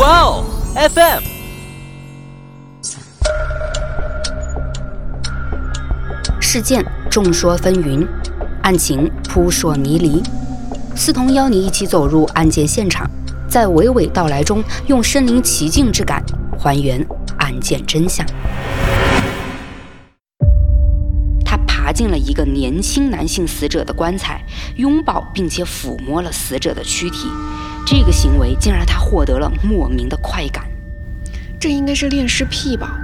哇哦，FM。事件众说纷纭，案情扑朔迷离。思彤邀你一起走入案件现场，在娓娓道来中，用身临其境之感还原案件真相。他爬进了一个年轻男性死者的棺材，拥抱并且抚摸了死者的躯体，这个行为竟让他获得了莫名的快感。这应该是恋尸癖吧？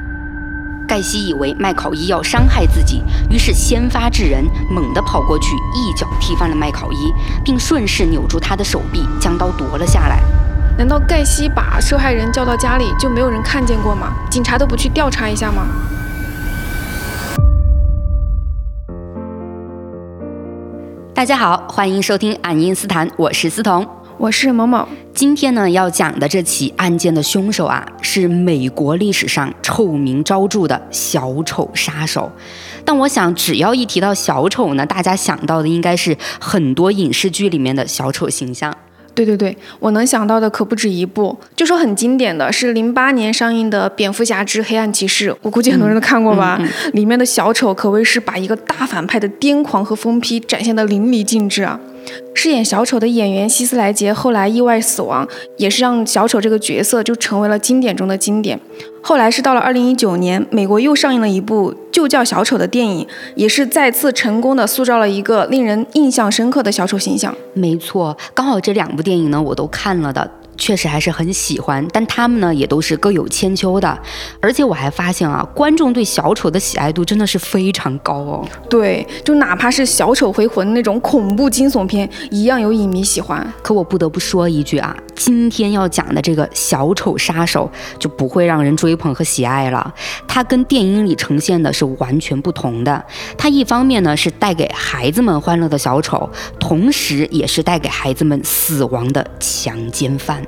盖西以为麦考伊要伤害自己，于是先发制人，猛地跑过去，一脚踢翻了麦考伊，并顺势扭住他的手臂，将刀夺了下来。难道盖西把受害人叫到家里就没有人看见过吗？警察都不去调查一下吗？大家好，欢迎收听《爱因斯坦》，我是思彤，我是某某。今天呢，要讲的这起案件的凶手啊，是美国历史上臭名昭著的小丑杀手。但我想，只要一提到小丑呢，大家想到的应该是很多影视剧里面的小丑形象。对对对，我能想到的可不止一部。就说很经典的是零八年上映的《蝙蝠侠之黑暗骑士》，我估计很多人都看过吧。里面的小丑可谓是把一个大反派的癫狂和疯批展现的淋漓尽致啊。饰演小丑的演员希斯莱杰后来意外死亡，也是让小丑这个角色就成为了经典中的经典。后来是到了二零一九年，美国又上映了一部就叫小丑的电影，也是再次成功的塑造了一个令人印象深刻的小丑形象。没错，刚好这两部电影呢，我都看了的。确实还是很喜欢，但他们呢也都是各有千秋的。而且我还发现啊，观众对小丑的喜爱度真的是非常高哦。对，就哪怕是小丑回魂那种恐怖惊悚片，一样有影迷喜欢。可我不得不说一句啊，今天要讲的这个小丑杀手就不会让人追捧和喜爱了。它跟电影里呈现的是完全不同的。它一方面呢是带给孩子们欢乐的小丑，同时也是带给孩子们死亡的强奸犯。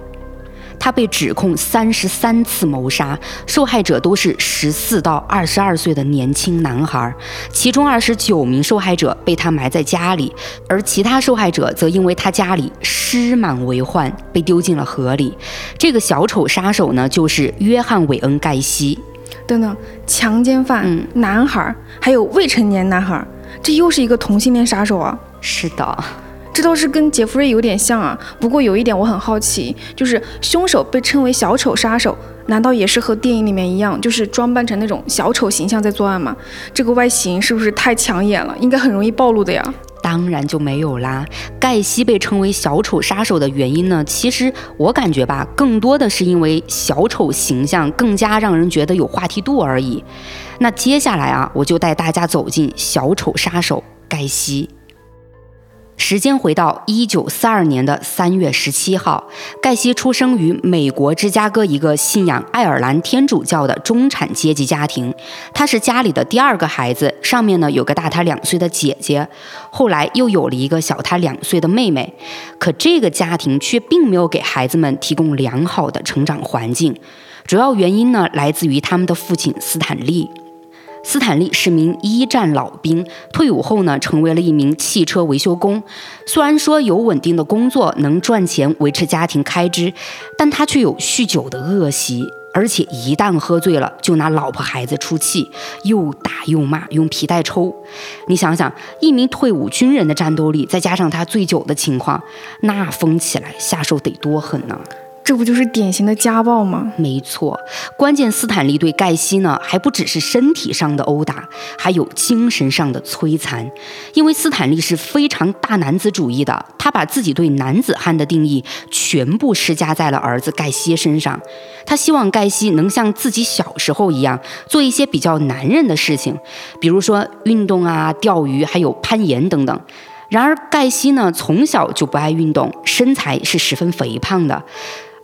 他被指控三十三次谋杀，受害者都是十四到二十二岁的年轻男孩，其中二十九名受害者被他埋在家里，而其他受害者则因为他家里尸满为患，被丢进了河里。这个小丑杀手呢，就是约翰·韦恩·盖西。等等，强奸犯、男孩，还有未成年男孩，这又是一个同性恋杀手啊！是的。这倒是跟杰弗瑞有点像啊，不过有一点我很好奇，就是凶手被称为小丑杀手，难道也是和电影里面一样，就是装扮成那种小丑形象在作案吗？这个外形是不是太抢眼了？应该很容易暴露的呀。当然就没有啦。盖西被称为小丑杀手的原因呢，其实我感觉吧，更多的是因为小丑形象更加让人觉得有话题度而已。那接下来啊，我就带大家走进小丑杀手盖西。时间回到一九四二年的三月十七号，盖西出生于美国芝加哥一个信仰爱尔兰天主教的中产阶级家庭。他是家里的第二个孩子，上面呢有个大他两岁的姐姐，后来又有了一个小他两岁的妹妹。可这个家庭却并没有给孩子们提供良好的成长环境，主要原因呢来自于他们的父亲斯坦利。斯坦利是名一战老兵，退伍后呢，成为了一名汽车维修工。虽然说有稳定的工作，能赚钱维持家庭开支，但他却有酗酒的恶习，而且一旦喝醉了，就拿老婆孩子出气，又打又骂，用皮带抽。你想想，一名退伍军人的战斗力，再加上他醉酒的情况，那疯起来下手得多狠呢？这不就是典型的家暴吗？没错，关键斯坦利对盖西呢，还不只是身体上的殴打，还有精神上的摧残。因为斯坦利是非常大男子主义的，他把自己对男子汉的定义全部施加在了儿子盖西身上。他希望盖西能像自己小时候一样，做一些比较男人的事情，比如说运动啊、钓鱼，还有攀岩等等。然而盖西呢，从小就不爱运动，身材是十分肥胖的。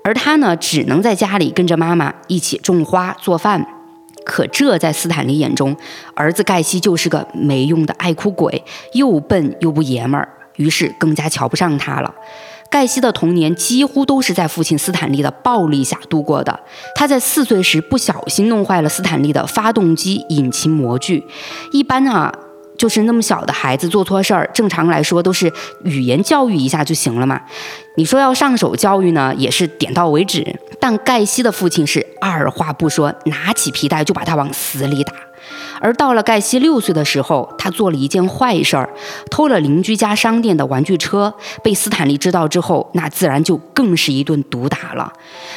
而他呢，只能在家里跟着妈妈一起种花做饭。可这在斯坦利眼中，儿子盖西就是个没用的爱哭鬼，又笨又不爷们儿，于是更加瞧不上他了。盖西的童年几乎都是在父亲斯坦利的暴力下度过的。他在四岁时不小心弄坏了斯坦利的发动机引擎模具。一般啊。就是那么小的孩子做错事儿，正常来说都是语言教育一下就行了嘛。你说要上手教育呢，也是点到为止。但盖西的父亲是二话不说，拿起皮带就把他往死里打。而到了盖西六岁的时候，他做了一件坏事儿，偷了邻居家商店的玩具车。被斯坦利知道之后，那自然就更是一顿毒打了。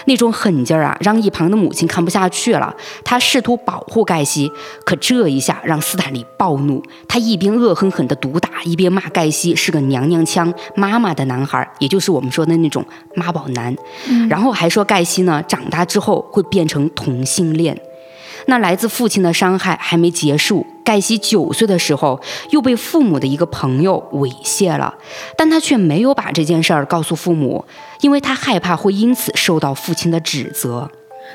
那种狠劲儿啊，让一旁的母亲看不下去了。他试图保护盖西，可这一下让斯坦利暴怒。他一边恶狠狠地毒打，一边骂盖西是个娘娘腔妈妈的男孩，也就是我们说的那种妈宝男。然后还说盖西呢，长大之后会变成同性恋。那来自父亲的伤害还没结束，盖西九岁的时候又被父母的一个朋友猥亵了，但他却没有把这件事儿告诉父母，因为他害怕会因此受到父亲的指责。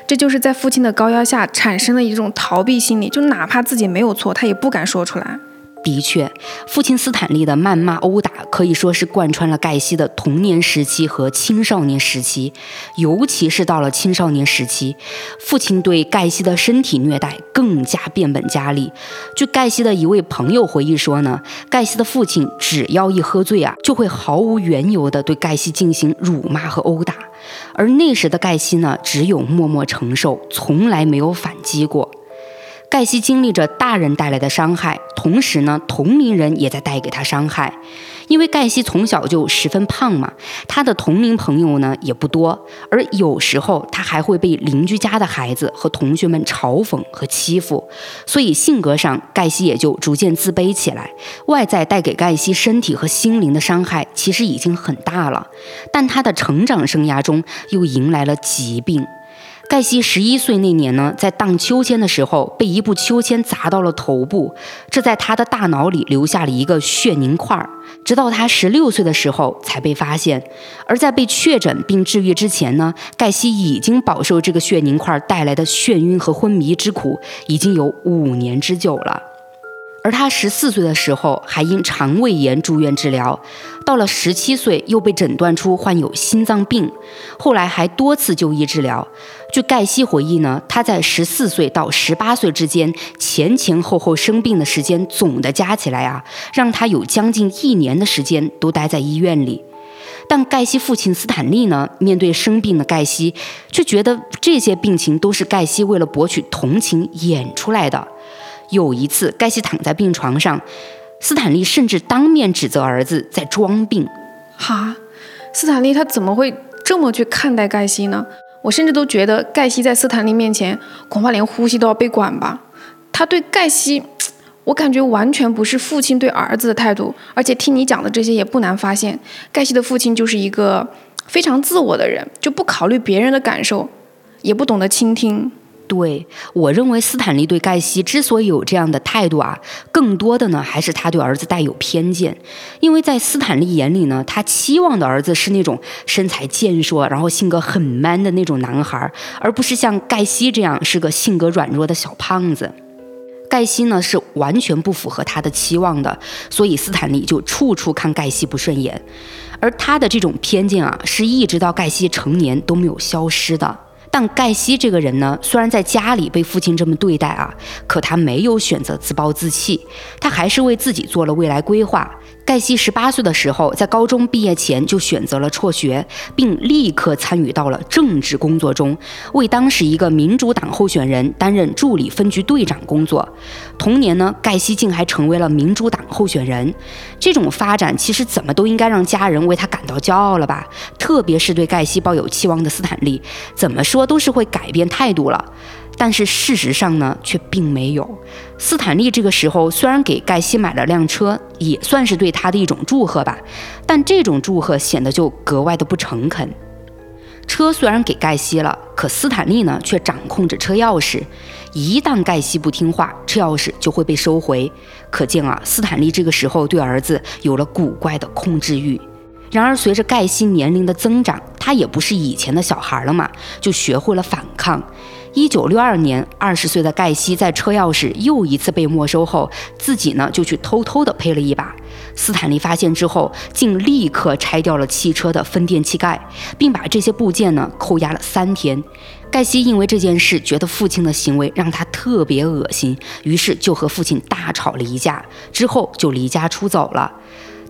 这就是在父亲的高压下产生的一种逃避心理，就哪怕自己没有错，他也不敢说出来。的确，父亲斯坦利的谩骂殴打可以说是贯穿了盖西的童年时期和青少年时期，尤其是到了青少年时期，父亲对盖西的身体虐待更加变本加厉。据盖西的一位朋友回忆说呢，盖西的父亲只要一喝醉啊，就会毫无缘由地对盖西进行辱骂和殴打，而那时的盖西呢，只有默默承受，从来没有反击过。盖西经历着大人带来的伤害，同时呢，同龄人也在带给他伤害。因为盖西从小就十分胖嘛，他的同龄朋友呢也不多，而有时候他还会被邻居家的孩子和同学们嘲讽和欺负，所以性格上盖西也就逐渐自卑起来。外在带给盖西身体和心灵的伤害其实已经很大了，但他的成长生涯中又迎来了疾病。盖西十一岁那年呢，在荡秋千的时候，被一部秋千砸到了头部，这在他的大脑里留下了一个血凝块儿，直到他十六岁的时候才被发现。而在被确诊并治愈之前呢，盖西已经饱受这个血凝块带来的眩晕和昏迷之苦，已经有五年之久了。而他十四岁的时候还因肠胃炎住院治疗，到了十七岁又被诊断出患有心脏病，后来还多次就医治疗。据盖西回忆呢，他在十四岁到十八岁之间前前后后生病的时间总的加起来啊，让他有将近一年的时间都待在医院里。但盖西父亲斯坦利呢，面对生病的盖西，却觉得这些病情都是盖西为了博取同情演出来的。有一次，盖西躺在病床上，斯坦利甚至当面指责儿子在装病。哈，斯坦利他怎么会这么去看待盖西呢？我甚至都觉得盖西在斯坦利面前恐怕连呼吸都要被管吧。他对盖西，我感觉完全不是父亲对儿子的态度。而且听你讲的这些，也不难发现，盖西的父亲就是一个非常自我的人，就不考虑别人的感受，也不懂得倾听。对我认为，斯坦利对盖西之所以有这样的态度啊，更多的呢还是他对儿子带有偏见。因为在斯坦利眼里呢，他期望的儿子是那种身材健硕，然后性格很 man 的那种男孩，而不是像盖西这样是个性格软弱的小胖子。盖西呢是完全不符合他的期望的，所以斯坦利就处处看盖西不顺眼。而他的这种偏见啊，是一直到盖西成年都没有消失的。但盖西这个人呢，虽然在家里被父亲这么对待啊，可他没有选择自暴自弃，他还是为自己做了未来规划。盖西十八岁的时候，在高中毕业前就选择了辍学，并立刻参与到了政治工作中，为当时一个民主党候选人担任助理分局队长工作。同年呢，盖西竟还成为了民主党候选人。这种发展其实怎么都应该让家人为他感到骄傲了吧？特别是对盖西抱有期望的斯坦利，怎么说都是会改变态度了。但是事实上呢，却并没有。斯坦利这个时候虽然给盖西买了辆车，也算是对他的一种祝贺吧，但这种祝贺显得就格外的不诚恳。车虽然给盖西了，可斯坦利呢却掌控着车钥匙，一旦盖西不听话，车钥匙就会被收回。可见啊，斯坦利这个时候对儿子有了古怪的控制欲。然而随着盖西年龄的增长，他也不是以前的小孩了嘛，就学会了反抗。一九六二年，二十岁的盖西在车钥匙又一次被没收后，自己呢就去偷偷的配了一把。斯坦利发现之后，竟立刻拆掉了汽车的分电器盖，并把这些部件呢扣押了三天。盖西因为这件事觉得父亲的行为让他特别恶心，于是就和父亲大吵了一架，之后就离家出走了。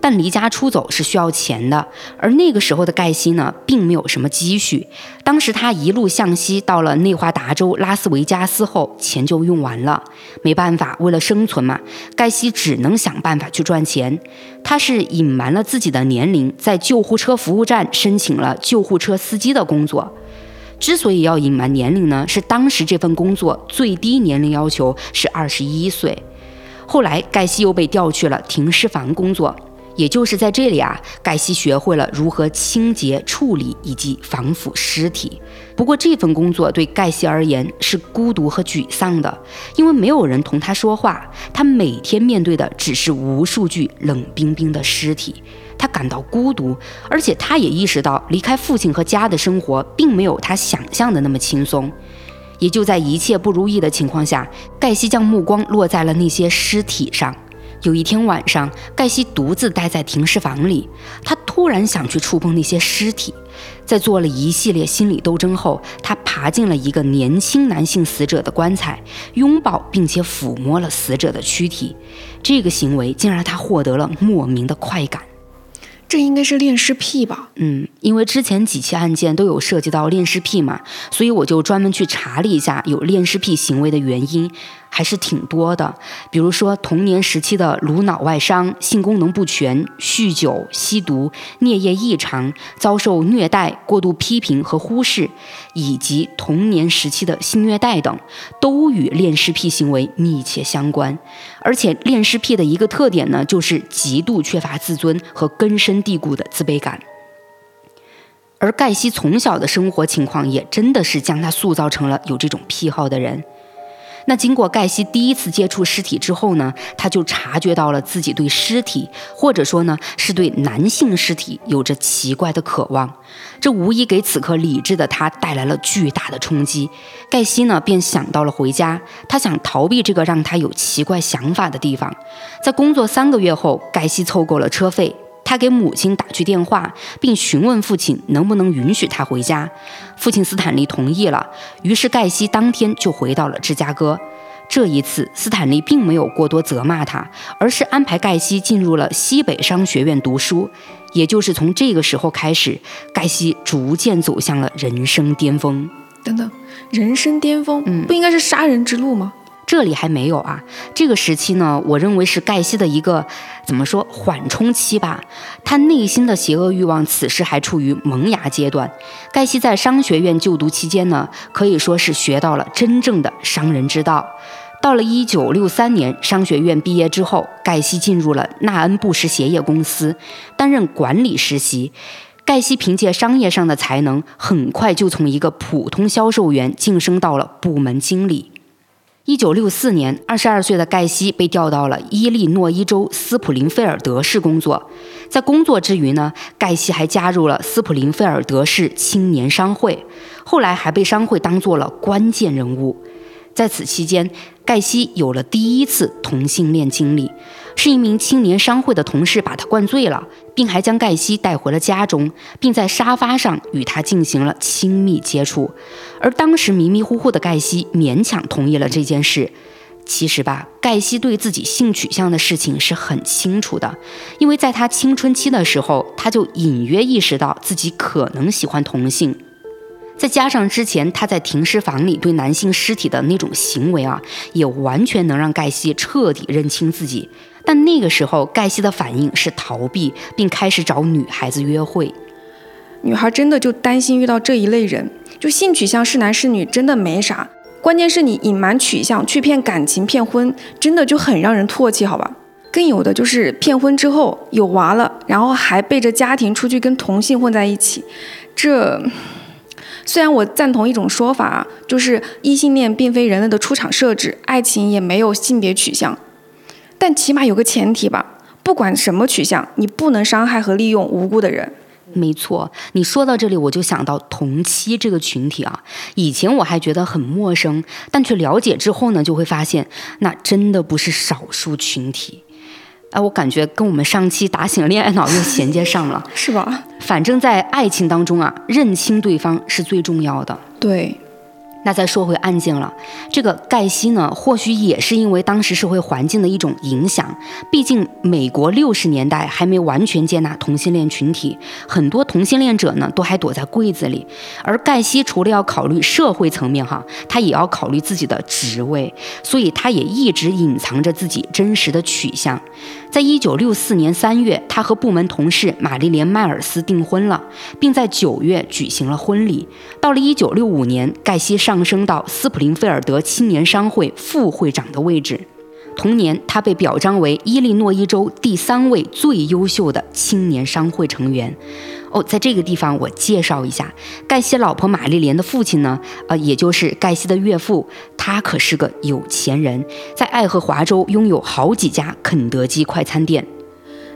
但离家出走是需要钱的，而那个时候的盖西呢，并没有什么积蓄。当时他一路向西到了内华达州拉斯维加斯后，钱就用完了。没办法，为了生存嘛，盖西只能想办法去赚钱。他是隐瞒了自己的年龄，在救护车服务站申请了救护车司机的工作。之所以要隐瞒年龄呢，是当时这份工作最低年龄要求是二十一岁。后来盖西又被调去了停尸房工作。也就是在这里啊，盖西学会了如何清洁、处理以及防腐尸体。不过这份工作对盖西而言是孤独和沮丧的，因为没有人同他说话，他每天面对的只是无数具冷冰冰的尸体。他感到孤独，而且他也意识到离开父亲和家的生活并没有他想象的那么轻松。也就在一切不如意的情况下，盖西将目光落在了那些尸体上。有一天晚上，盖西独自待在停尸房里，他突然想去触碰那些尸体。在做了一系列心理斗争后，他爬进了一个年轻男性死者的棺材，拥抱并且抚摸了死者的躯体。这个行为竟让他获得了莫名的快感。这应该是恋尸癖吧？嗯，因为之前几起案件都有涉及到恋尸癖嘛，所以我就专门去查了一下有恋尸癖行为的原因。还是挺多的，比如说童年时期的颅脑外伤、性功能不全、酗酒、吸毒、颞叶异常、遭受虐待、过度批评和忽视，以及童年时期的性虐待等，都与恋尸癖行为密切相关。而且恋尸癖的一个特点呢，就是极度缺乏自尊和根深蒂固的自卑感。而盖西从小的生活情况也真的是将他塑造成了有这种癖好的人。那经过盖西第一次接触尸体之后呢，他就察觉到了自己对尸体，或者说呢是对男性尸体有着奇怪的渴望，这无疑给此刻理智的他带来了巨大的冲击。盖西呢便想到了回家，他想逃避这个让他有奇怪想法的地方。在工作三个月后，盖西凑够了车费。他给母亲打去电话，并询问父亲能不能允许他回家。父亲斯坦利同意了，于是盖西当天就回到了芝加哥。这一次，斯坦利并没有过多责骂他，而是安排盖西进入了西北商学院读书。也就是从这个时候开始，盖西逐渐走向了人生巅峰。等等，人生巅峰，嗯，不应该是杀人之路吗？这里还没有啊，这个时期呢，我认为是盖西的一个怎么说缓冲期吧。他内心的邪恶欲望此时还处于萌芽阶段。盖西在商学院就读期间呢，可以说是学到了真正的商人之道。到了一九六三年，商学院毕业之后，盖西进入了纳恩布什鞋业公司担任管理实习。盖西凭借商业上的才能，很快就从一个普通销售员晋升到了部门经理。一九六四年，二十二岁的盖西被调到了伊利诺伊州斯普林菲尔德市工作。在工作之余呢，盖西还加入了斯普林菲尔德市青年商会，后来还被商会当做了关键人物。在此期间，盖西有了第一次同性恋经历，是一名青年商会的同事把他灌醉了，并还将盖西带回了家中，并在沙发上与他进行了亲密接触。而当时迷迷糊糊的盖西勉强同意了这件事。其实吧，盖西对自己性取向的事情是很清楚的，因为在他青春期的时候，他就隐约意识到自己可能喜欢同性。再加上之前他在停尸房里对男性尸体的那种行为啊，也完全能让盖西彻底认清自己。但那个时候，盖西的反应是逃避，并开始找女孩子约会。女孩真的就担心遇到这一类人，就性取向是男是女真的没啥，关键是你隐瞒取向去骗感情骗婚，真的就很让人唾弃，好吧？更有的就是骗婚之后有娃了，然后还背着家庭出去跟同性混在一起，这。虽然我赞同一种说法，就是异性恋并非人类的出厂设置，爱情也没有性别取向，但起码有个前提吧，不管什么取向，你不能伤害和利用无辜的人。没错，你说到这里，我就想到同妻这个群体啊，以前我还觉得很陌生，但去了解之后呢，就会发现那真的不是少数群体。哎，我感觉跟我们上期打醒恋爱脑又衔接上了，是吧？反正，在爱情当中啊，认清对方是最重要的。对。那再说回案件了，这个盖西呢，或许也是因为当时社会环境的一种影响。毕竟美国六十年代还没完全接纳同性恋群体，很多同性恋者呢都还躲在柜子里。而盖西除了要考虑社会层面哈，他也要考虑自己的职位，所以他也一直隐藏着自己真实的取向。在一九六四年三月，他和部门同事玛丽莲·迈尔斯订婚了，并在九月举行了婚礼。到了一九六五年，盖西上升到斯普林菲尔德青年商会副会长的位置。同年，他被表彰为伊利诺伊州第三位最优秀的青年商会成员。哦，在这个地方我介绍一下，盖西老婆玛丽莲的父亲呢，呃，也就是盖西的岳父，他可是个有钱人，在爱荷华州拥有好几家肯德基快餐店。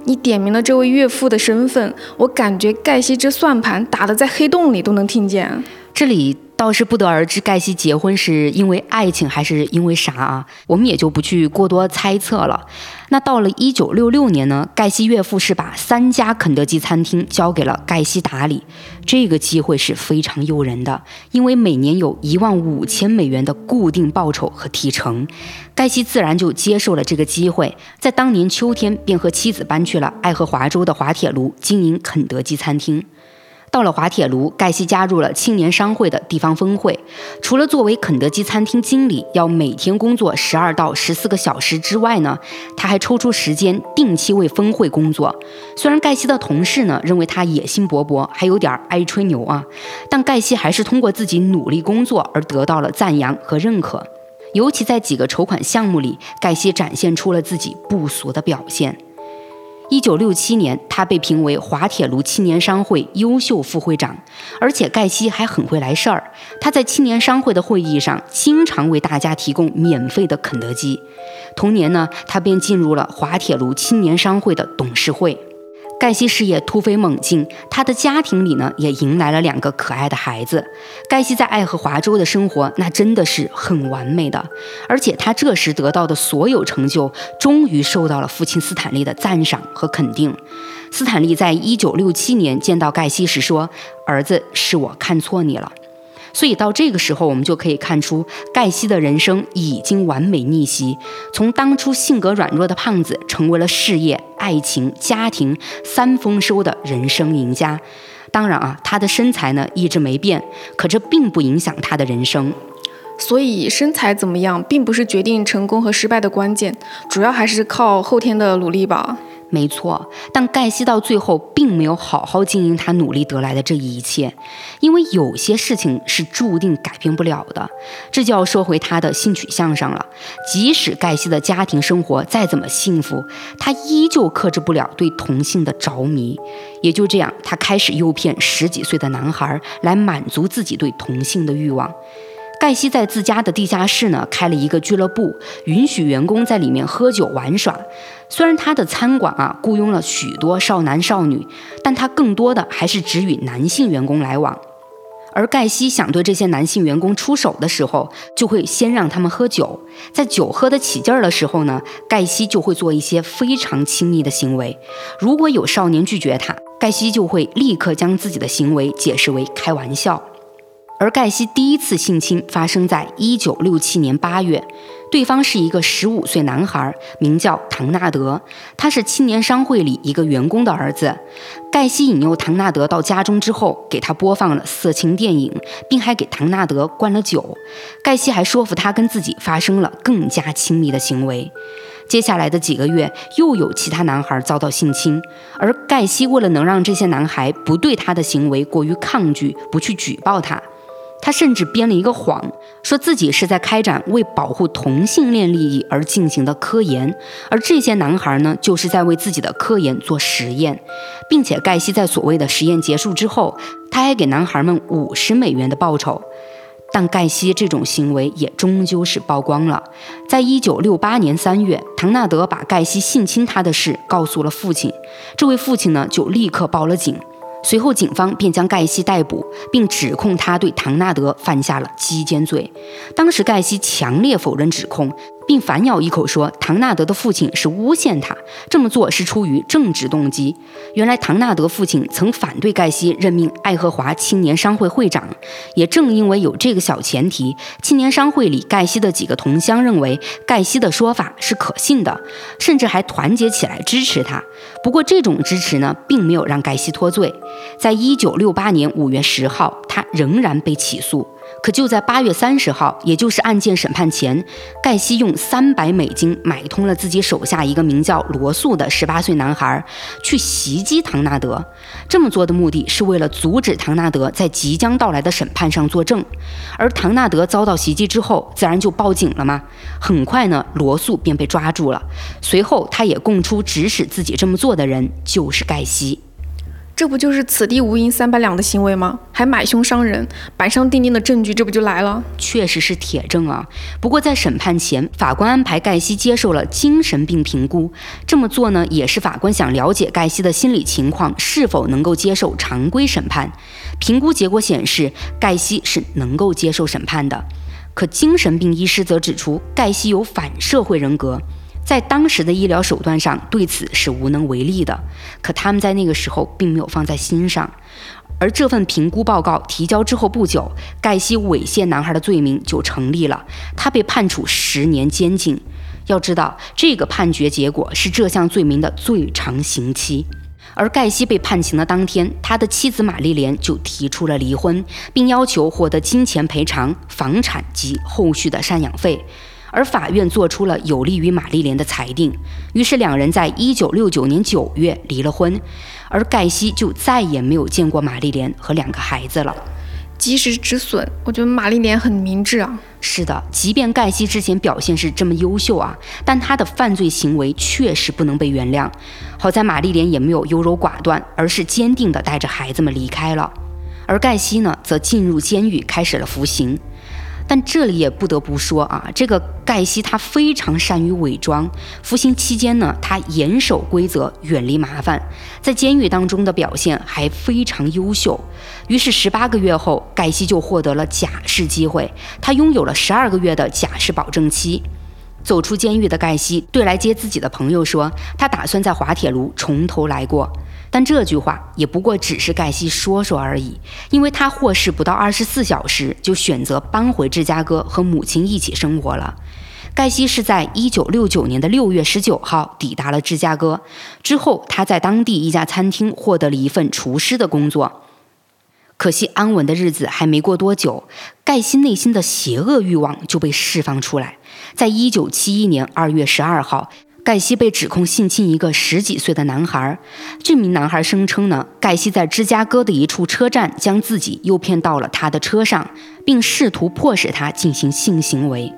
你点名了这位岳父的身份，我感觉盖西这算盘打得在黑洞里都能听见。这里。倒是不得而知，盖西结婚是因为爱情还是因为啥啊？我们也就不去过多猜测了。那到了一九六六年呢，盖西岳父是把三家肯德基餐厅交给了盖西打理，这个机会是非常诱人的，因为每年有一万五千美元的固定报酬和提成，盖西自然就接受了这个机会，在当年秋天便和妻子搬去了爱荷华州的滑铁卢经营肯德基餐厅。到了滑铁卢，盖西加入了青年商会的地方分会。除了作为肯德基餐厅经理要每天工作十二到十四个小时之外呢，他还抽出时间定期为分会工作。虽然盖西的同事呢认为他野心勃勃，还有点爱吹牛啊，但盖西还是通过自己努力工作而得到了赞扬和认可。尤其在几个筹款项目里，盖西展现出了自己不俗的表现。一九六七年，他被评为滑铁卢青年商会优秀副会长，而且盖西还很会来事儿。他在青年商会的会议上，经常为大家提供免费的肯德基。同年呢，他便进入了滑铁卢青年商会的董事会。盖西事业突飞猛进，他的家庭里呢也迎来了两个可爱的孩子。盖西在爱荷华州的生活那真的是很完美的，而且他这时得到的所有成就，终于受到了父亲斯坦利的赞赏和肯定。斯坦利在一九六七年见到盖西时说：“儿子，是我看错你了。”所以到这个时候，我们就可以看出盖西的人生已经完美逆袭，从当初性格软弱的胖子，成为了事业、爱情、家庭三丰收的人生赢家。当然啊，他的身材呢一直没变，可这并不影响他的人生。所以身材怎么样，并不是决定成功和失败的关键，主要还是靠后天的努力吧。没错，但盖西到最后并没有好好经营他努力得来的这一切，因为有些事情是注定改变不了的。这就要说回他的性取向上了。即使盖西的家庭生活再怎么幸福，他依旧克制不了对同性的着迷。也就这样，他开始诱骗十几岁的男孩来满足自己对同性的欲望。盖西在自家的地下室呢开了一个俱乐部，允许员工在里面喝酒玩耍。虽然他的餐馆啊雇佣了许多少男少女，但他更多的还是只与男性员工来往。而盖西想对这些男性员工出手的时候，就会先让他们喝酒。在酒喝得起劲儿的时候呢，盖西就会做一些非常亲密的行为。如果有少年拒绝他，盖西就会立刻将自己的行为解释为开玩笑。而盖西第一次性侵发生在一九六七年八月，对方是一个十五岁男孩，名叫唐纳德，他是青年商会里一个员工的儿子。盖西引诱唐纳德到家中之后，给他播放了色情电影，并还给唐纳德灌了酒。盖西还说服他跟自己发生了更加亲密的行为。接下来的几个月，又有其他男孩遭到性侵，而盖西为了能让这些男孩不对他的行为过于抗拒，不去举报他。他甚至编了一个谎，说自己是在开展为保护同性恋利益而进行的科研，而这些男孩呢，就是在为自己的科研做实验，并且盖西在所谓的实验结束之后，他还给男孩们五十美元的报酬。但盖西这种行为也终究是曝光了。在一九六八年三月，唐纳德把盖西性侵他的事告诉了父亲，这位父亲呢，就立刻报了警。随后，警方便将盖西逮捕，并指控他对唐纳德犯下了鸡奸罪。当时，盖西强烈否认指控，并反咬一口说唐纳德的父亲是诬陷他，这么做是出于政治动机。原来唐纳德父亲曾反对盖西任命爱荷华青年商会会长，也正因为有这个小前提，青年商会里盖西的几个同乡认为盖西的说法是可信的，甚至还团结起来支持他。不过这种支持呢，并没有让盖西脱罪。在一九六八年五月十号，他仍然被起诉。可就在八月三十号，也就是案件审判前，盖西用三百美金买通了自己手下一个名叫罗素的十八岁男孩，去袭击唐纳德。这么做的目的是为了阻止唐纳德在即将到来的审判上作证。而唐纳德遭到袭击之后，自然就报警了嘛。很快呢，罗素便被抓住了。随后，他也供出指使自己这么做的人就是盖西。这不就是此地无银三百两的行为吗？还买凶伤人，板上钉钉的证据，这不就来了？确实是铁证啊。不过在审判前，法官安排盖西接受了精神病评估。这么做呢，也是法官想了解盖西的心理情况是否能够接受常规审判。评估结果显示，盖西是能够接受审判的。可精神病医师则指出，盖西有反社会人格。在当时的医疗手段上，对此是无能为力的。可他们在那个时候并没有放在心上。而这份评估报告提交之后不久，盖西猥亵男孩的罪名就成立了，他被判处十年监禁。要知道，这个判决结果是这项罪名的最长刑期。而盖西被判刑的当天，他的妻子玛丽莲就提出了离婚，并要求获得金钱赔偿、房产及后续的赡养费。而法院做出了有利于玛丽莲的裁定，于是两人在一九六九年九月离了婚，而盖西就再也没有见过玛丽莲和两个孩子了。及时止损，我觉得玛丽莲很明智啊。是的，即便盖西之前表现是这么优秀啊，但他的犯罪行为确实不能被原谅。好在玛丽莲也没有优柔寡断，而是坚定地带着孩子们离开了，而盖西呢，则进入监狱开始了服刑。但这里也不得不说啊，这个盖西他非常善于伪装。服刑期间呢，他严守规则，远离麻烦，在监狱当中的表现还非常优秀。于是十八个月后，盖西就获得了假释机会，他拥有了十二个月的假释保证期。走出监狱的盖西对来接自己的朋友说，他打算在滑铁卢从头来过。但这句话也不过只是盖西说说而已，因为他获释不到二十四小时就选择搬回芝加哥和母亲一起生活了。盖西是在一九六九年的六月十九号抵达了芝加哥，之后他在当地一家餐厅获得了一份厨师的工作。可惜安稳的日子还没过多久，盖西内心的邪恶欲望就被释放出来。在一九七一年二月十二号。盖西被指控性侵一个十几岁的男孩。这名男孩声称呢，盖西在芝加哥的一处车站将自己诱骗到了他的车上，并试图迫使他进行性行为。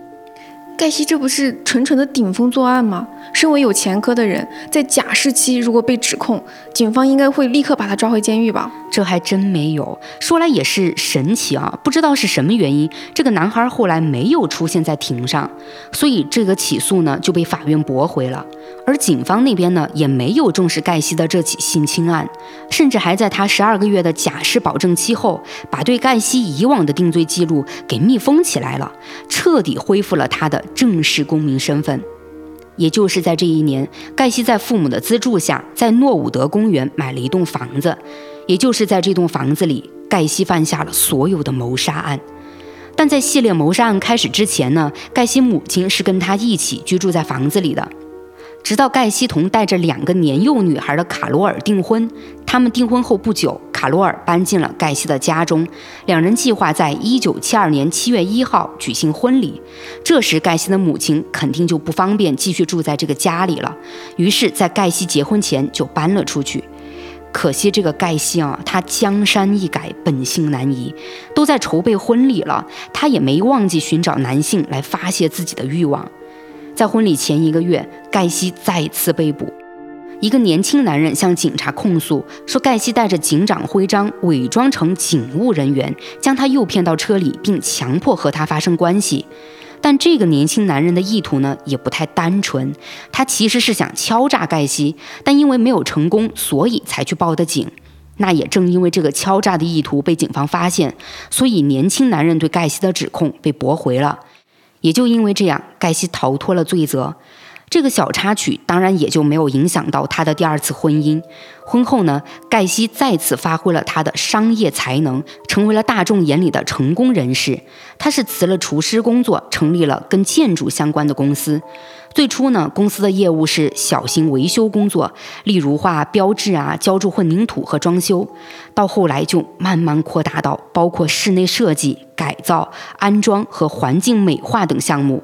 盖西这不是纯纯的顶风作案吗？身为有前科的人，在假释期如果被指控，警方应该会立刻把他抓回监狱吧？这还真没有。说来也是神奇啊，不知道是什么原因，这个男孩后来没有出现在庭上，所以这个起诉呢就被法院驳回了。而警方那边呢也没有重视盖西的这起性侵案，甚至还在他十二个月的假释保证期后，把对盖西以往的定罪记录给密封起来了，彻底恢复了他的。正式公民身份，也就是在这一年，盖西在父母的资助下，在诺伍德公园买了一栋房子。也就是在这栋房子里，盖西犯下了所有的谋杀案。但在系列谋杀案开始之前呢，盖西母亲是跟他一起居住在房子里的。直到盖西同带着两个年幼女孩的卡罗尔订婚，他们订婚后不久，卡罗尔搬进了盖西的家中。两人计划在一九七二年七月一号举行婚礼。这时，盖西的母亲肯定就不方便继续住在这个家里了，于是，在盖西结婚前就搬了出去。可惜，这个盖西啊，他江山易改，本性难移，都在筹备婚礼了，他也没忘记寻找男性来发泄自己的欲望。在婚礼前一个月，盖西再次被捕。一个年轻男人向警察控诉说，盖西带着警长徽章，伪装成警务人员，将他诱骗到车里，并强迫和他发生关系。但这个年轻男人的意图呢，也不太单纯。他其实是想敲诈盖西，但因为没有成功，所以才去报的警。那也正因为这个敲诈的意图被警方发现，所以年轻男人对盖西的指控被驳回了。也就因为这样，盖西逃脱了罪责。这个小插曲当然也就没有影响到他的第二次婚姻。婚后呢，盖西再次发挥了他的商业才能，成为了大众眼里的成功人士。他是辞了厨师工作，成立了跟建筑相关的公司。最初呢，公司的业务是小型维修工作，例如画标志啊、浇筑混凝土和装修。到后来就慢慢扩大到包括室内设计、改造、安装和环境美化等项目。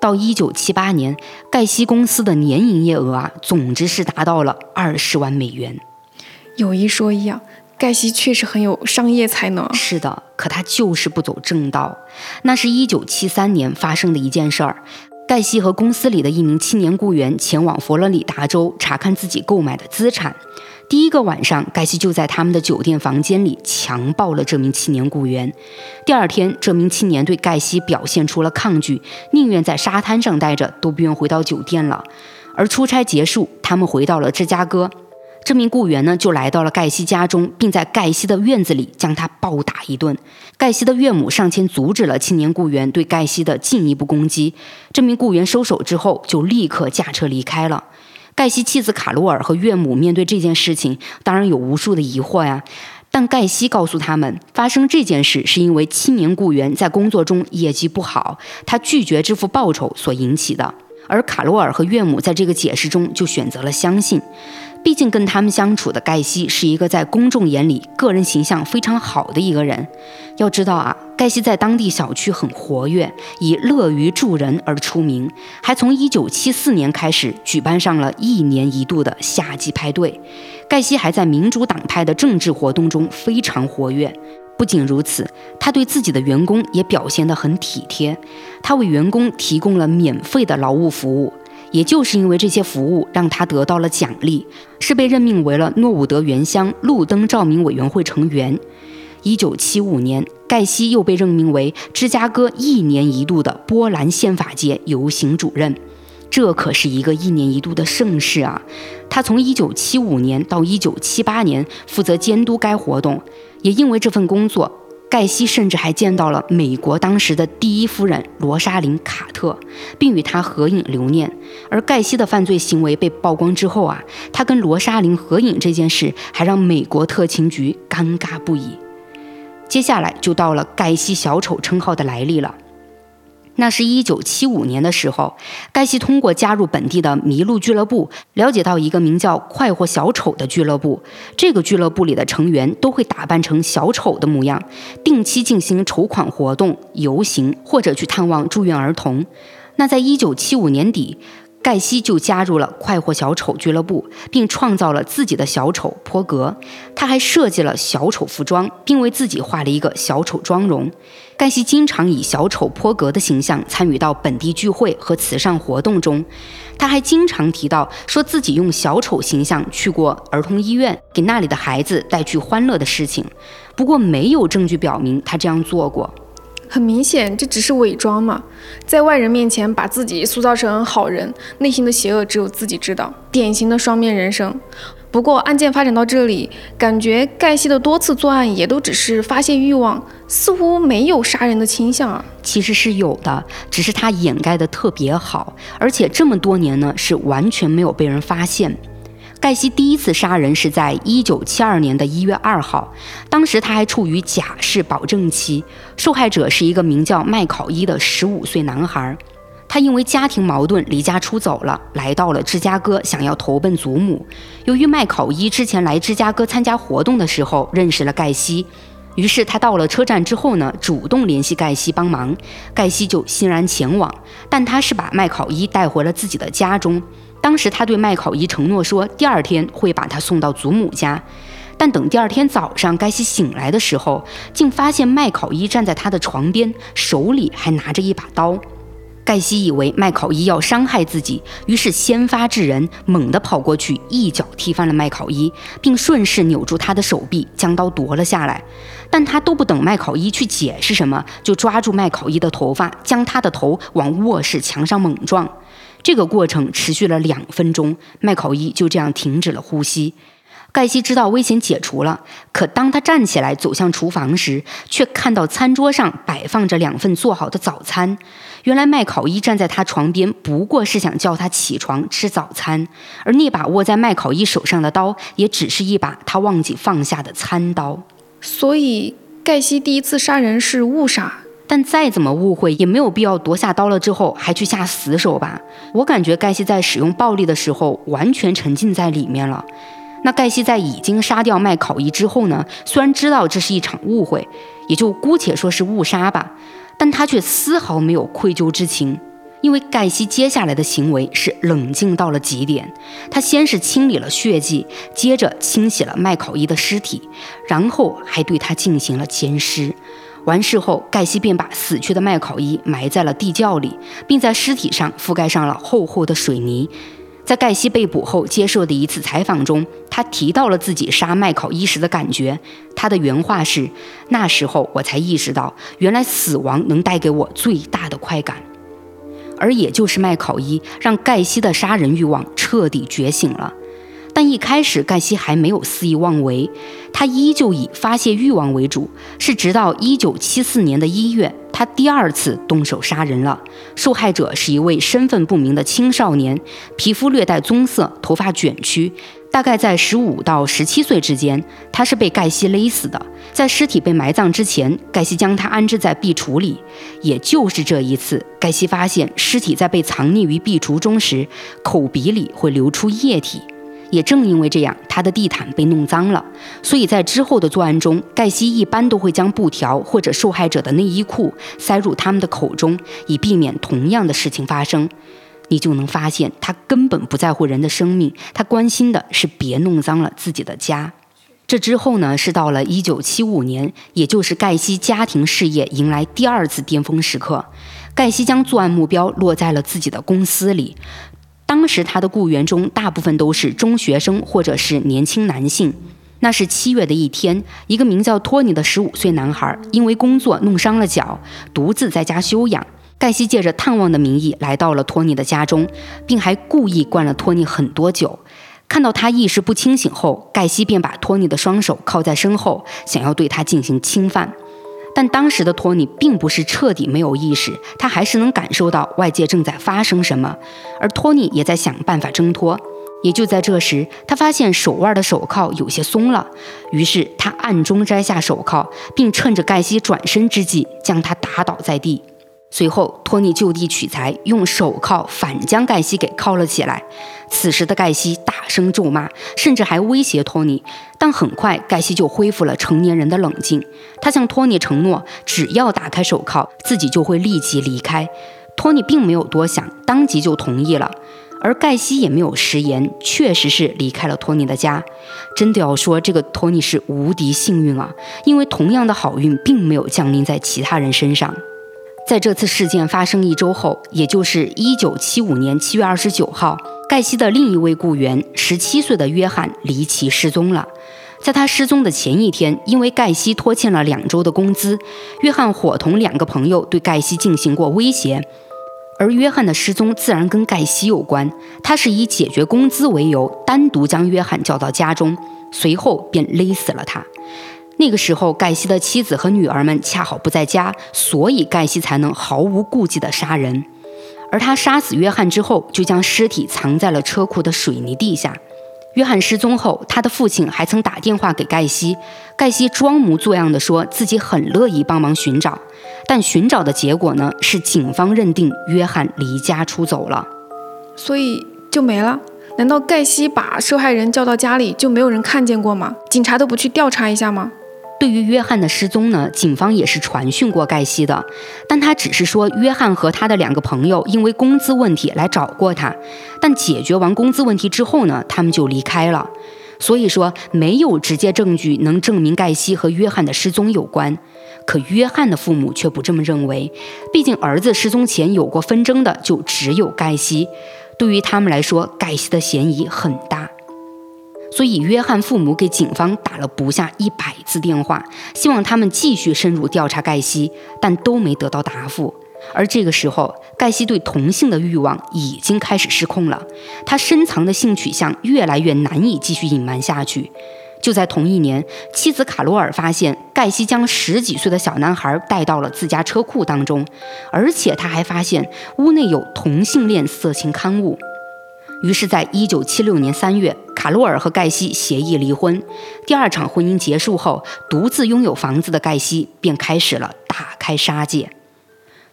到一九七八年，盖西公司的年营业额啊，总值是达到了二十万美元。有一说一啊，盖西确实很有商业才能。是的，可他就是不走正道。那是一九七三年发生的一件事儿。盖西和公司里的一名青年雇员前往佛罗里达州查看自己购买的资产。第一个晚上，盖西就在他们的酒店房间里强暴了这名青年雇员。第二天，这名青年对盖西表现出了抗拒，宁愿在沙滩上待着，都不愿回到酒店了。而出差结束，他们回到了芝加哥。这名雇员呢，就来到了盖西家中，并在盖西的院子里将他暴打一顿。盖西的岳母上前阻止了青年雇员对盖西的进一步攻击。这名雇员收手之后，就立刻驾车离开了。盖西妻子卡罗尔和岳母面对这件事情，当然有无数的疑惑呀。但盖西告诉他们，发生这件事是因为青年雇员在工作中业绩不好，他拒绝支付报酬所引起的。而卡罗尔和岳母在这个解释中就选择了相信。毕竟跟他们相处的盖西是一个在公众眼里个人形象非常好的一个人。要知道啊，盖西在当地小区很活跃，以乐于助人而出名，还从1974年开始举办上了一年一度的夏季派对。盖西还在民主党派的政治活动中非常活跃。不仅如此，他对自己的员工也表现得很体贴，他为员工提供了免费的劳务服务。也就是因为这些服务，让他得到了奖励，是被任命为了诺伍德原乡路灯照明委员会成员。一九七五年，盖西又被任命为芝加哥一年一度的波兰宪法节游行主任，这可是一个一年一度的盛事啊！他从一九七五年到一九七八年负责监督该活动，也因为这份工作。盖西甚至还见到了美国当时的第一夫人罗莎琳·卡特，并与她合影留念。而盖西的犯罪行为被曝光之后啊，他跟罗莎琳合影这件事还让美国特勤局尴尬不已。接下来就到了盖西小丑称号的来历了。那是一九七五年的时候，盖西通过加入本地的麋鹿俱乐部，了解到一个名叫“快活小丑”的俱乐部。这个俱乐部里的成员都会打扮成小丑的模样，定期进行筹款活动、游行或者去探望住院儿童。那在一九七五年底。盖西就加入了快活小丑俱乐部，并创造了自己的小丑坡格。他还设计了小丑服装，并为自己画了一个小丑妆容。盖西经常以小丑坡格的形象参与到本地聚会和慈善活动中。他还经常提到说自己用小丑形象去过儿童医院，给那里的孩子带去欢乐的事情。不过，没有证据表明他这样做过。很明显，这只是伪装嘛，在外人面前把自己塑造成好人，内心的邪恶只有自己知道，典型的双面人生。不过案件发展到这里，感觉盖西的多次作案也都只是发泄欲望，似乎没有杀人的倾向啊。其实是有的，只是他掩盖的特别好，而且这么多年呢，是完全没有被人发现。盖西第一次杀人是在一九七二年的一月二号，当时他还处于假释保证期。受害者是一个名叫麦考伊的十五岁男孩，他因为家庭矛盾离家出走了，来到了芝加哥，想要投奔祖母。由于麦考伊之前来芝加哥参加活动的时候认识了盖西，于是他到了车站之后呢，主动联系盖西帮忙，盖西就欣然前往，但他是把麦考伊带回了自己的家中。当时他对麦考伊承诺说，第二天会把他送到祖母家。但等第二天早上盖西醒来的时候，竟发现麦考伊站在他的床边，手里还拿着一把刀。盖西以为麦考伊要伤害自己，于是先发制人，猛地跑过去，一脚踢翻了麦考伊，并顺势扭住他的手臂，将刀夺了下来。但他都不等麦考伊去解释什么，就抓住麦考伊的头发，将他的头往卧室墙上猛撞。这个过程持续了两分钟，麦考伊就这样停止了呼吸。盖西知道危险解除了，可当他站起来走向厨房时，却看到餐桌上摆放着两份做好的早餐。原来麦考伊站在他床边，不过是想叫他起床吃早餐，而那把握在麦考伊手上的刀，也只是一把他忘记放下的餐刀。所以，盖西第一次杀人是误杀。但再怎么误会，也没有必要夺下刀了之后还去下死手吧？我感觉盖西在使用暴力的时候，完全沉浸在里面了。那盖西在已经杀掉麦考伊之后呢？虽然知道这是一场误会，也就姑且说是误杀吧，但他却丝毫没有愧疚之情，因为盖西接下来的行为是冷静到了极点。他先是清理了血迹，接着清洗了麦考伊的尸体，然后还对他进行了奸尸。完事后，盖西便把死去的麦考伊埋在了地窖里，并在尸体上覆盖上了厚厚的水泥。在盖西被捕后接受的一次采访中，他提到了自己杀麦考伊时的感觉。他的原话是：“那时候我才意识到，原来死亡能带给我最大的快感。”而也就是麦考伊，让盖西的杀人欲望彻底觉醒了。但一开始，盖西还没有肆意妄为，他依旧以发泄欲望为主。是直到一九七四年的一月，他第二次动手杀人了。受害者是一位身份不明的青少年，皮肤略带棕色，头发卷曲，大概在十五到十七岁之间。他是被盖西勒死的。在尸体被埋葬之前，盖西将他安置在壁橱里。也就是这一次，盖西发现尸体在被藏匿于壁橱中时，口鼻里会流出液体。也正因为这样，他的地毯被弄脏了，所以在之后的作案中，盖西一般都会将布条或者受害者的内衣裤塞入他们的口中，以避免同样的事情发生。你就能发现，他根本不在乎人的生命，他关心的是别弄脏了自己的家。这之后呢，是到了一九七五年，也就是盖西家庭事业迎来第二次巅峰时刻，盖西将作案目标落在了自己的公司里。当时他的雇员中大部分都是中学生或者是年轻男性。那是七月的一天，一个名叫托尼的十五岁男孩因为工作弄伤了脚，独自在家休养。盖西借着探望的名义来到了托尼的家中，并还故意灌了托尼很多酒。看到他意识不清醒后，盖西便把托尼的双手铐在身后，想要对他进行侵犯。但当时的托尼并不是彻底没有意识，他还是能感受到外界正在发生什么，而托尼也在想办法挣脱。也就在这时，他发现手腕的手铐有些松了，于是他暗中摘下手铐，并趁着盖西转身之际将他打倒在地。随后，托尼就地取材，用手铐反将盖西给铐了起来。此时的盖西大声咒骂，甚至还威胁托尼。但很快，盖西就恢复了成年人的冷静。他向托尼承诺，只要打开手铐，自己就会立即离开。托尼并没有多想，当即就同意了。而盖西也没有食言，确实是离开了托尼的家。真的要说，这个托尼是无敌幸运啊！因为同样的好运并没有降临在其他人身上。在这次事件发生一周后，也就是一九七五年七月二十九号，盖西的另一位雇员，十七岁的约翰离奇失踪了。在他失踪的前一天，因为盖西拖欠了两周的工资，约翰伙同两个朋友对盖西进行过威胁。而约翰的失踪自然跟盖西有关，他是以解决工资为由，单独将约翰叫到家中，随后便勒死了他。那个时候，盖西的妻子和女儿们恰好不在家，所以盖西才能毫无顾忌地杀人。而他杀死约翰之后，就将尸体藏在了车库的水泥地下。约翰失踪后，他的父亲还曾打电话给盖西，盖西装模作样地说自己很乐意帮忙寻找，但寻找的结果呢，是警方认定约翰离家出走了，所以就没了。难道盖西把受害人叫到家里就没有人看见过吗？警察都不去调查一下吗？对于约翰的失踪呢，警方也是传讯过盖西的，但他只是说约翰和他的两个朋友因为工资问题来找过他，但解决完工资问题之后呢，他们就离开了。所以说没有直接证据能证明盖西和约翰的失踪有关。可约翰的父母却不这么认为，毕竟儿子失踪前有过纷争的就只有盖西，对于他们来说，盖西的嫌疑很大。所以，约翰父母给警方打了不下一百次电话，希望他们继续深入调查盖西，但都没得到答复。而这个时候，盖西对同性的欲望已经开始失控了，他深藏的性取向越来越难以继续隐瞒下去。就在同一年，妻子卡罗尔发现盖西将十几岁的小男孩带到了自家车库当中，而且他还发现屋内有同性恋色情刊物。于是，在一九七六年三月，卡洛尔和盖西协议离婚。第二场婚姻结束后，独自拥有房子的盖西便开始了大开杀戒。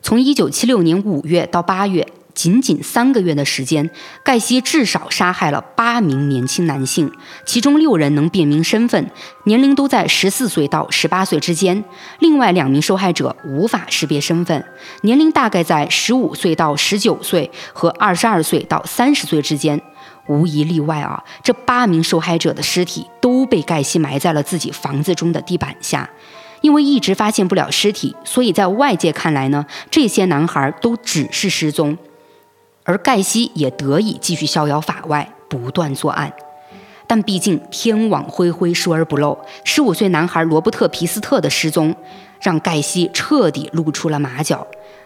从一九七六年五月到八月，仅仅三个月的时间，盖西至少杀害了八名年轻男性，其中六人能辨明身份，年龄都在十四岁到十八岁之间；另外两名受害者无法识别身份，年龄大概在十五岁到十九岁和二十二岁到三十岁之间。无一例外啊，这八名受害者的尸体都被盖西埋在了自己房子中的地板下。因为一直发现不了尸体，所以在外界看来呢，这些男孩都只是失踪，而盖西也得以继续逍遥法外，不断作案。但毕竟天网恢恢，疏而不漏，十五岁男孩罗伯特·皮斯特的失踪，让盖西彻底露出了马脚。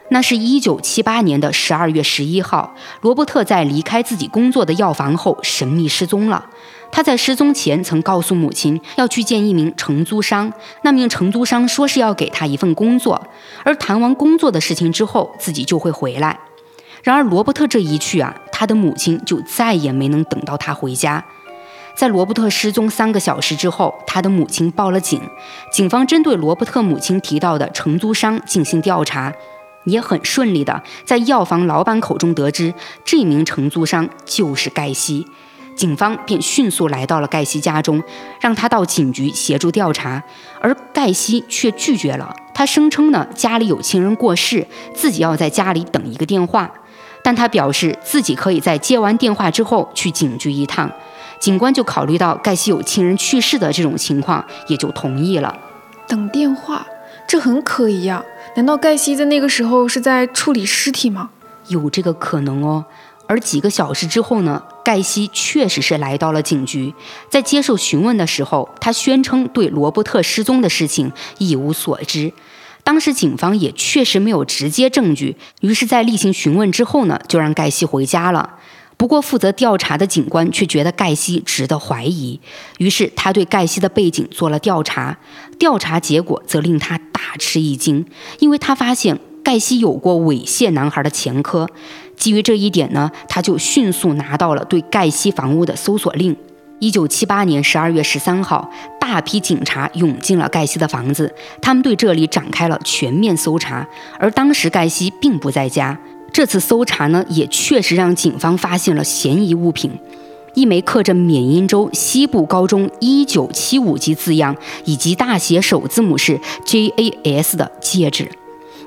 那是一九七八年的十二月十一号，罗伯特在离开自己工作的药房后神秘失踪了。他在失踪前曾告诉母亲要去见一名承租商，那名承租商说是要给他一份工作，而谈完工作的事情之后自己就会回来。然而罗伯特这一去啊，他的母亲就再也没能等到他回家。在罗伯特失踪三个小时之后，他的母亲报了警，警方针对罗伯特母亲提到的承租商进行调查，也很顺利的在药房老板口中得知这名承租商就是盖西。警方便迅速来到了盖西家中，让他到警局协助调查，而盖西却拒绝了。他声称呢，家里有亲人过世，自己要在家里等一个电话。但他表示自己可以在接完电话之后去警局一趟。警官就考虑到盖西有亲人去世的这种情况，也就同意了。等电话，这很可疑啊！难道盖西在那个时候是在处理尸体吗？有这个可能哦。而几个小时之后呢？盖西确实是来到了警局，在接受询问的时候，他宣称对罗伯特失踪的事情一无所知。当时警方也确实没有直接证据，于是，在例行询问之后呢，就让盖西回家了。不过，负责调查的警官却觉得盖西值得怀疑，于是他对盖西的背景做了调查。调查结果则令他大吃一惊，因为他发现盖西有过猥亵男孩的前科。基于这一点呢，他就迅速拿到了对盖西房屋的搜索令。一九七八年十二月十三号，大批警察涌进了盖西的房子，他们对这里展开了全面搜查。而当时盖西并不在家。这次搜查呢，也确实让警方发现了嫌疑物品：一枚刻着缅因州西部高中一九七五级字样以及大写首字母是 JAS 的戒指。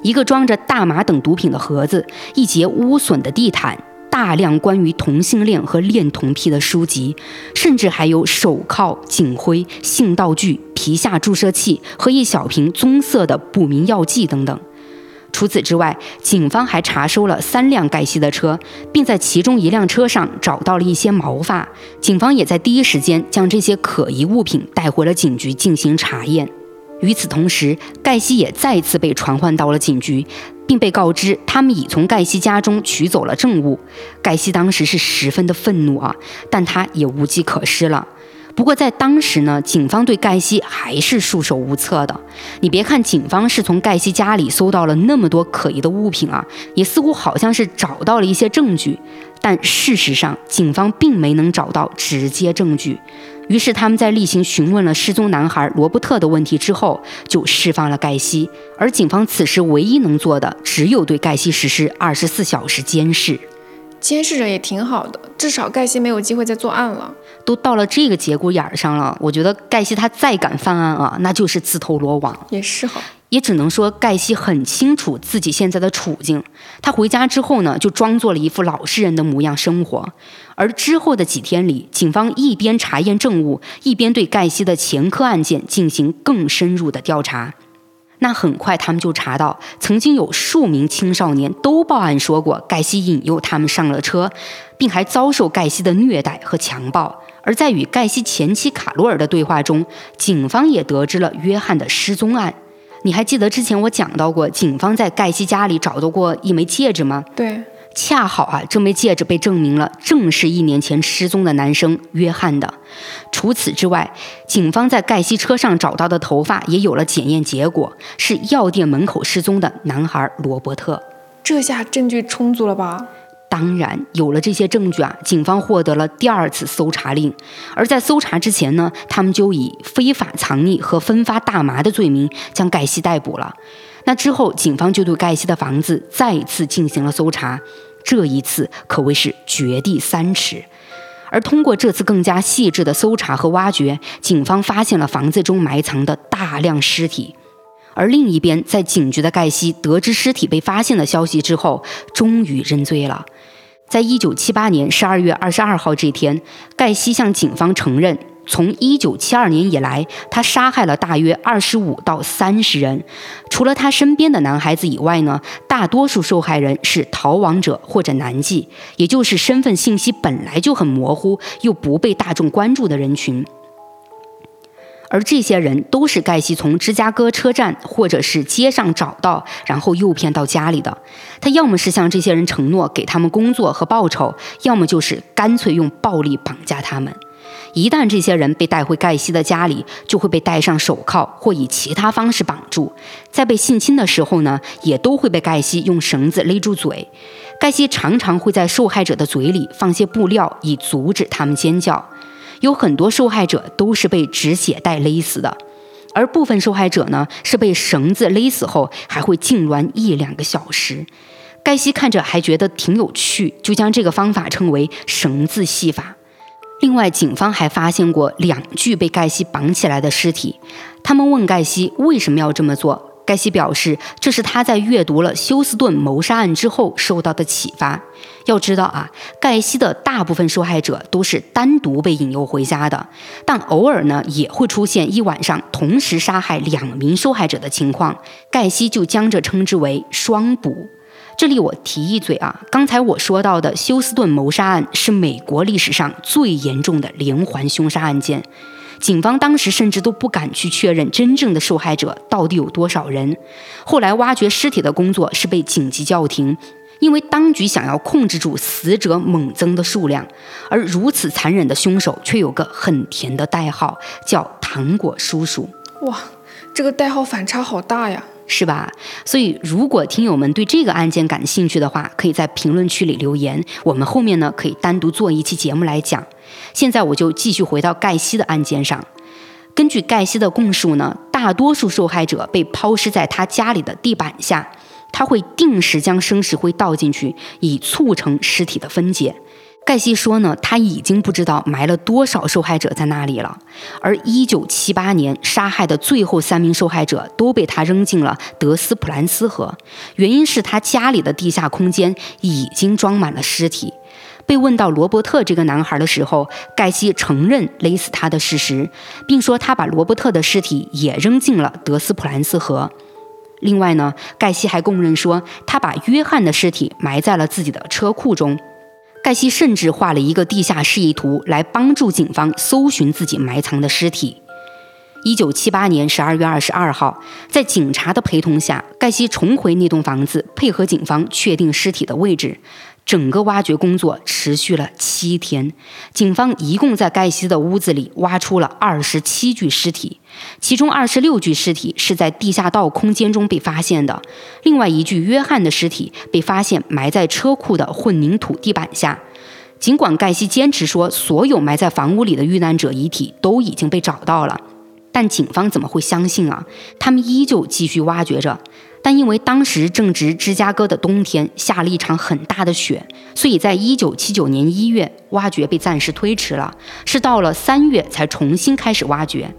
一个装着大麻等毒品的盒子，一截污损的地毯，大量关于同性恋和恋童癖的书籍，甚至还有手铐、警徽、性道具、皮下注射器和一小瓶棕色的不明药剂等等。除此之外，警方还查收了三辆盖西的车，并在其中一辆车上找到了一些毛发。警方也在第一时间将这些可疑物品带回了警局进行查验。与此同时，盖西也再次被传唤到了警局，并被告知他们已从盖西家中取走了证物。盖西当时是十分的愤怒啊，但他也无计可施了。不过在当时呢，警方对盖西还是束手无策的。你别看警方是从盖西家里搜到了那么多可疑的物品啊，也似乎好像是找到了一些证据，但事实上，警方并没能找到直接证据。于是他们在例行询问了失踪男孩罗伯特的问题之后，就释放了盖西。而警方此时唯一能做的，只有对盖西实施二十四小时监视。监视着也挺好的，至少盖西没有机会再作案了。都到了这个节骨眼上了，我觉得盖西他再敢犯案啊，那就是自投罗网。也是哈。也只能说盖西很清楚自己现在的处境。他回家之后呢，就装作了一副老实人的模样生活。而之后的几天里，警方一边查验证物，一边对盖西的前科案件进行更深入的调查。那很快，他们就查到，曾经有数名青少年都报案说过，盖西引诱他们上了车，并还遭受盖西的虐待和强暴。而在与盖西前妻卡罗尔的对话中，警方也得知了约翰的失踪案。你还记得之前我讲到过，警方在盖西家里找到过一枚戒指吗？对，恰好啊，这枚戒指被证明了，正是一年前失踪的男生约翰的。除此之外，警方在盖西车上找到的头发也有了检验结果，是药店门口失踪的男孩罗伯特。这下证据充足了吧？当然，有了这些证据啊，警方获得了第二次搜查令。而在搜查之前呢，他们就以非法藏匿和分发大麻的罪名将盖西逮捕了。那之后，警方就对盖西的房子再次进行了搜查，这一次可谓是掘地三尺。而通过这次更加细致的搜查和挖掘，警方发现了房子中埋藏的大量尸体。而另一边，在警局的盖西得知尸体被发现的消息之后，终于认罪了。在一九七八年十二月二十二号这天，盖西向警方承认，从一九七二年以来，他杀害了大约二十五到三十人。除了他身边的男孩子以外呢，大多数受害人是逃亡者或者男妓，也就是身份信息本来就很模糊又不被大众关注的人群。而这些人都是盖西从芝加哥车站或者是街上找到，然后诱骗到家里的。他要么是向这些人承诺给他们工作和报酬，要么就是干脆用暴力绑架他们。一旦这些人被带回盖西的家里，就会被戴上手铐或以其他方式绑住。在被性侵的时候呢，也都会被盖西用绳子勒住嘴。盖西常常会在受害者的嘴里放些布料，以阻止他们尖叫。有很多受害者都是被止血带勒死的，而部分受害者呢是被绳子勒死后还会痉挛一两个小时。盖西看着还觉得挺有趣，就将这个方法称为“绳子戏法”。另外，警方还发现过两具被盖西绑起来的尸体，他们问盖西为什么要这么做。盖西表示，这是他在阅读了休斯顿谋杀案之后受到的启发。要知道啊，盖西的大部分受害者都是单独被引诱回家的，但偶尔呢也会出现一晚上同时杀害两名受害者的情况。盖西就将这称之为双捕。这里我提一嘴啊，刚才我说到的休斯顿谋杀案是美国历史上最严重的连环凶杀案件。警方当时甚至都不敢去确认真正的受害者到底有多少人。后来挖掘尸体的工作是被紧急叫停，因为当局想要控制住死者猛增的数量。而如此残忍的凶手却有个很甜的代号，叫“糖果叔叔”。哇，这个代号反差好大呀！是吧？所以，如果听友们对这个案件感兴趣的话，可以在评论区里留言，我们后面呢可以单独做一期节目来讲。现在我就继续回到盖西的案件上。根据盖西的供述呢，大多数受害者被抛尸在他家里的地板下，他会定时将生石灰倒进去，以促成尸体的分解。盖西说呢，他已经不知道埋了多少受害者在那里了。而1978年杀害的最后三名受害者都被他扔进了德斯普兰斯河，原因是他家里的地下空间已经装满了尸体。被问到罗伯特这个男孩的时候，盖西承认勒死他的事实，并说他把罗伯特的尸体也扔进了德斯普兰斯河。另外呢，盖西还供认说，他把约翰的尸体埋在了自己的车库中。盖西甚至画了一个地下示意图来帮助警方搜寻自己埋藏的尸体。一九七八年十二月二十二号，在警察的陪同下，盖西重回那栋房子，配合警方确定尸体的位置。整个挖掘工作持续了七天，警方一共在盖西的屋子里挖出了二十七具尸体，其中二十六具尸体是在地下道空间中被发现的，另外一具约翰的尸体被发现埋在车库的混凝土地板下。尽管盖西坚持说所有埋在房屋里的遇难者遗体都已经被找到了，但警方怎么会相信啊？他们依旧继续挖掘着。但因为当时正值芝加哥的冬天，下了一场很大的雪，所以在一九七九年一月，挖掘被暂时推迟了，是到了三月才重新开始挖掘。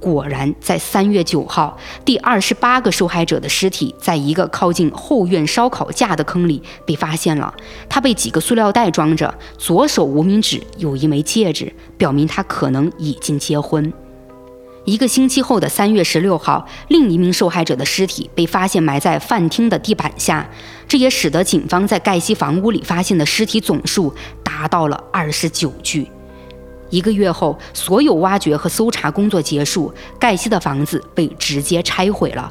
果然，在三月九号，第二十八个受害者的尸体在一个靠近后院烧烤架的坑里被发现了，他被几个塑料袋装着，左手无名指有一枚戒指，表明他可能已经结婚。一个星期后的三月十六号，另一名受害者的尸体被发现埋在饭厅的地板下，这也使得警方在盖西房屋里发现的尸体总数达到了二十九具。一个月后，所有挖掘和搜查工作结束，盖西的房子被直接拆毁了。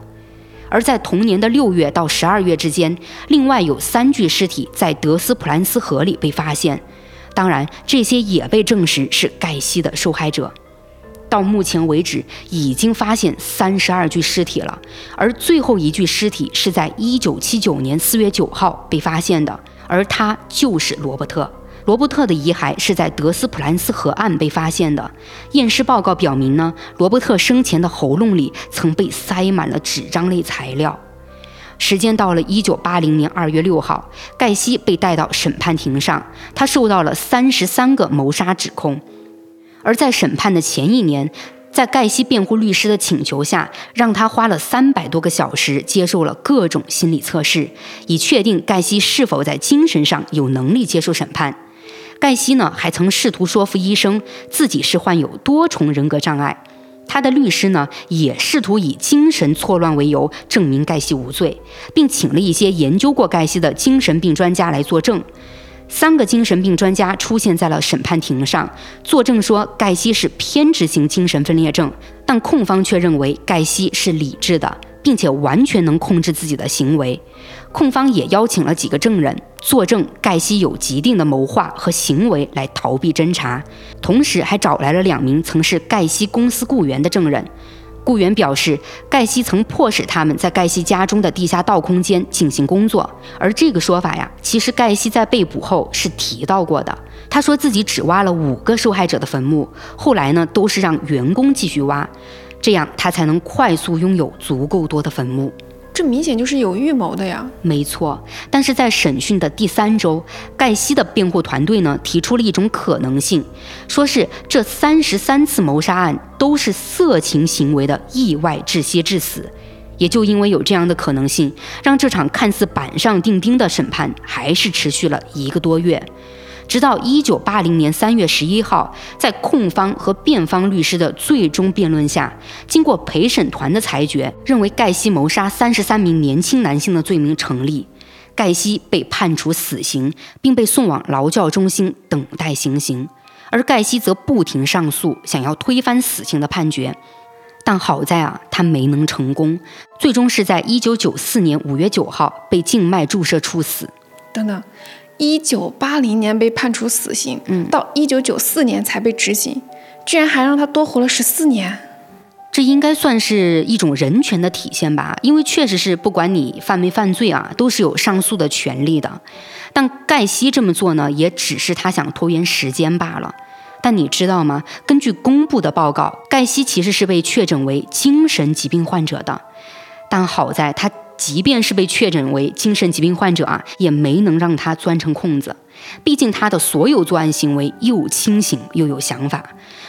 而在同年的六月到十二月之间，另外有三具尸体在德斯普兰斯河里被发现。当然，这些也被证实是盖西的受害者。到目前为止，已经发现三十二具尸体了，而最后一具尸体是在一九七九年四月九号被发现的，而他就是罗伯特。罗伯特的遗骸是在德斯普兰斯河岸被发现的。验尸报告表明呢，罗伯特生前的喉咙里曾被塞满了纸张类材料。时间到了一九八零年二月六号，盖西被带到审判庭上，他受到了三十三个谋杀指控。而在审判的前一年，在盖西辩护律师的请求下，让他花了三百多个小时接受了各种心理测试，以确定盖西是否在精神上有能力接受审判。盖西呢，还曾试图说服医生自己是患有多重人格障碍。他的律师呢，也试图以精神错乱为由证明盖西无罪，并请了一些研究过盖西的精神病专家来作证。三个精神病专家出现在了审判庭上，作证说盖西是偏执型精神分裂症，但控方却认为盖西是理智的，并且完全能控制自己的行为。控方也邀请了几个证人作证，盖西有极定的谋划和行为来逃避侦查，同时还找来了两名曾是盖西公司雇员的证人。雇员表示，盖西曾迫使他们在盖西家中的地下道空间进行工作，而这个说法呀，其实盖西在被捕后是提到过的。他说自己只挖了五个受害者的坟墓，后来呢都是让员工继续挖，这样他才能快速拥有足够多的坟墓。这明显就是有预谋的呀！没错，但是在审讯的第三周，盖西的辩护团队呢提出了一种可能性，说是这三十三次谋杀案都是色情行为的意外窒息致死。也就因为有这样的可能性，让这场看似板上钉钉的审判还是持续了一个多月。直到一九八零年三月十一号，在控方和辩方律师的最终辩论下，经过陪审团的裁决，认为盖西谋杀三十三名年轻男性的罪名成立，盖西被判处死刑，并被送往劳教中心等待行刑。而盖西则不停上诉，想要推翻死刑的判决，但好在啊，他没能成功，最终是在一九九四年五月九号被静脉注射处死。等等。一九八零年被判处死刑，嗯，到一九九四年才被执行，居然还让他多活了十四年，这应该算是一种人权的体现吧？因为确实是不管你犯没犯罪啊，都是有上诉的权利的。但盖西这么做呢，也只是他想拖延时间罢了。但你知道吗？根据公布的报告，盖西其实是被确诊为精神疾病患者的，但好在他。即便是被确诊为精神疾病患者啊，也没能让他钻成空子。毕竟他的所有作案行为又清醒又有想法，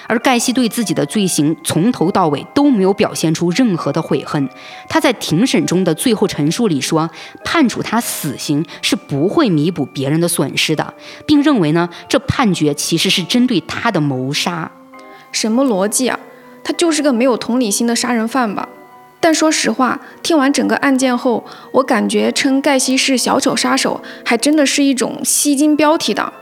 而盖西对自己的罪行从头到尾都没有表现出任何的悔恨。他在庭审中的最后陈述里说，判处他死刑是不会弥补别人的损失的，并认为呢，这判决其实是针对他的谋杀。什么逻辑啊？他就是个没有同理心的杀人犯吧？但说实话，听完整个案件后，我感觉称盖西是小丑杀手，还真的是一种吸睛标题党，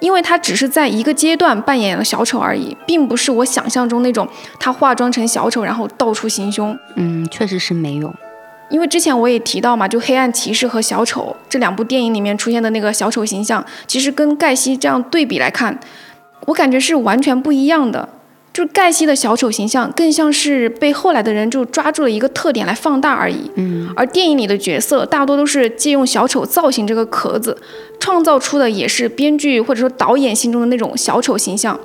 因为他只是在一个阶段扮演了小丑而已，并不是我想象中那种他化妆成小丑然后到处行凶。嗯，确实是没有，因为之前我也提到嘛，就《黑暗骑士》和《小丑》这两部电影里面出现的那个小丑形象，其实跟盖西这样对比来看，我感觉是完全不一样的。就是盖西的小丑形象，更像是被后来的人就抓住了一个特点来放大而已。嗯，而电影里的角色大多都是借用小丑造型这个壳子，创造出的也是编剧或者说导演心中的那种小丑形象。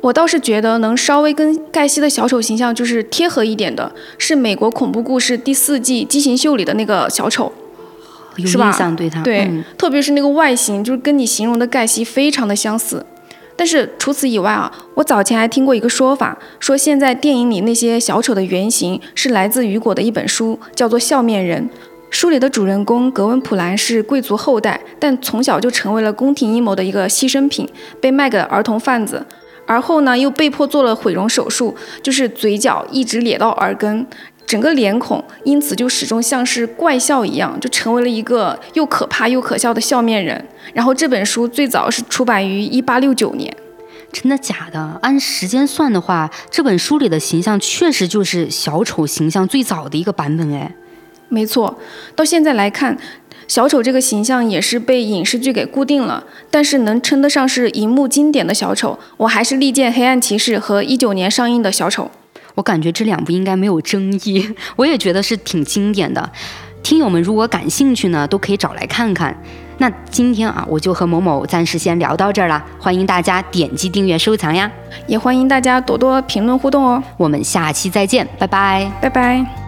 我倒是觉得能稍微跟盖西的小丑形象就是贴合一点的，是美国恐怖故事第四季畸形秀里的那个小丑，是吧？对他，对，特别是那个外形，就是跟你形容的盖西非常的相似。但是除此以外啊，我早前还听过一个说法，说现在电影里那些小丑的原型是来自雨果的一本书，叫做《笑面人》。书里的主人公格温普兰是贵族后代，但从小就成为了宫廷阴谋的一个牺牲品，被卖给了儿童贩子。而后呢，又被迫做了毁容手术，就是嘴角一直咧到耳根。整个脸孔因此就始终像是怪笑一样，就成为了一个又可怕又可笑的笑面人。然后这本书最早是出版于一八六九年，真的假的？按时间算的话，这本书里的形象确实就是小丑形象最早的一个版本哎。没错，到现在来看，小丑这个形象也是被影视剧给固定了。但是能称得上是荧幕经典的小丑，我还是力荐《黑暗骑士》和一九年上映的小丑。我感觉这两部应该没有争议，我也觉得是挺经典的。听友们如果感兴趣呢，都可以找来看看。那今天啊，我就和某某暂时先聊到这儿了。欢迎大家点击订阅收藏呀，也欢迎大家多多评论互动哦。我们下期再见，拜拜，拜拜。